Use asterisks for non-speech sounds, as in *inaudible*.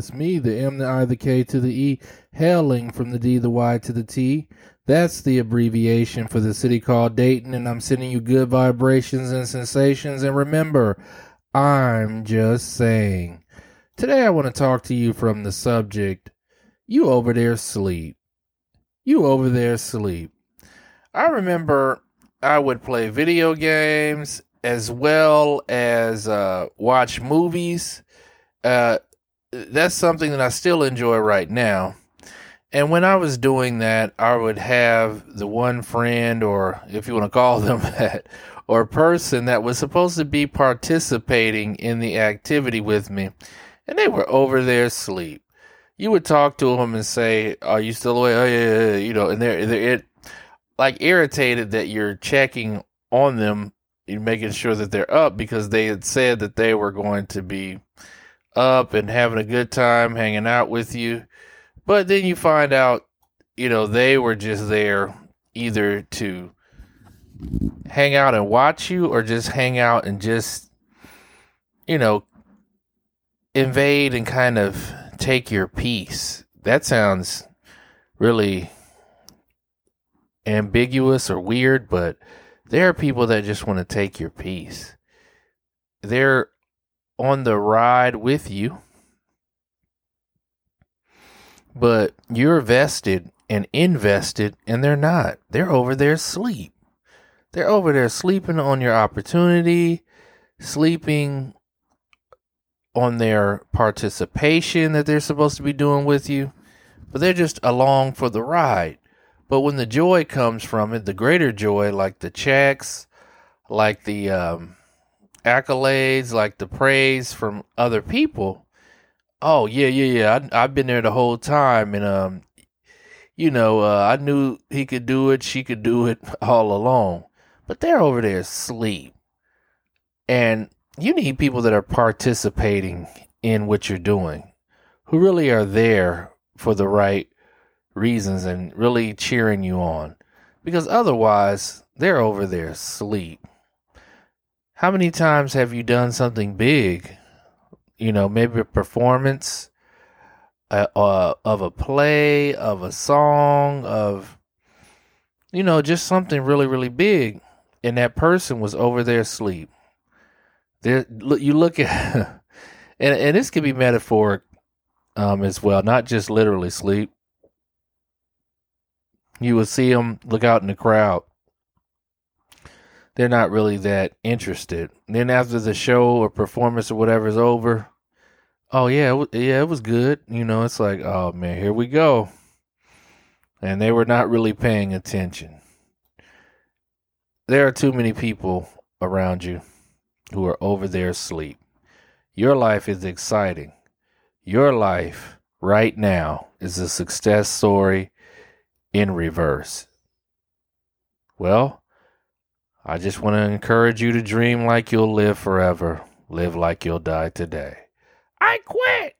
It's me, the M, the I, the K to the E, hailing from the D, the Y to the T. That's the abbreviation for the city called Dayton, and I'm sending you good vibrations and sensations. And remember, I'm just saying. Today I want to talk to you from the subject You over there sleep. You over there sleep. I remember I would play video games as well as uh, watch movies. Uh, that's something that I still enjoy right now. And when I was doing that, I would have the one friend, or if you want to call *laughs* them that, or person that was supposed to be participating in the activity with me, and they were over there asleep. You would talk to them and say, "Are you still awake?" Oh yeah, yeah, yeah. you know, and they're, they're it like irritated that you're checking on them, you're making sure that they're up because they had said that they were going to be up and having a good time hanging out with you but then you find out, you know, they were just there either to hang out and watch you or just hang out and just, you know, invade and kind of take your peace. That sounds really ambiguous or weird, but there are people that just want to take your peace. They're on the ride with you but you're vested and invested, and they're not. They're over there asleep. They're over there sleeping on your opportunity, sleeping on their participation that they're supposed to be doing with you, but they're just along for the ride. But when the joy comes from it, the greater joy, like the checks, like the um, accolades, like the praise from other people, Oh yeah, yeah, yeah. I, I've been there the whole time, and um, you know, uh, I knew he could do it, she could do it *laughs* all along, but they're over there asleep, and you need people that are participating in what you're doing, who really are there for the right reasons and really cheering you on, because otherwise they're over there asleep. How many times have you done something big? you know, maybe a performance uh, uh, of a play, of a song, of, you know, just something really, really big. And that person was over there asleep. There, look, you look at, *laughs* and, and this could be metaphoric um, as well, not just literally sleep. You would see them look out in the crowd. They're not really that interested. then after the show or performance or whatever is over, oh yeah, yeah, it was good. You know, it's like, oh man, here we go. And they were not really paying attention. There are too many people around you who are over there asleep. Your life is exciting. Your life right now is a success story in reverse. Well, I just want to encourage you to dream like you'll live forever, live like you'll die today. I quit.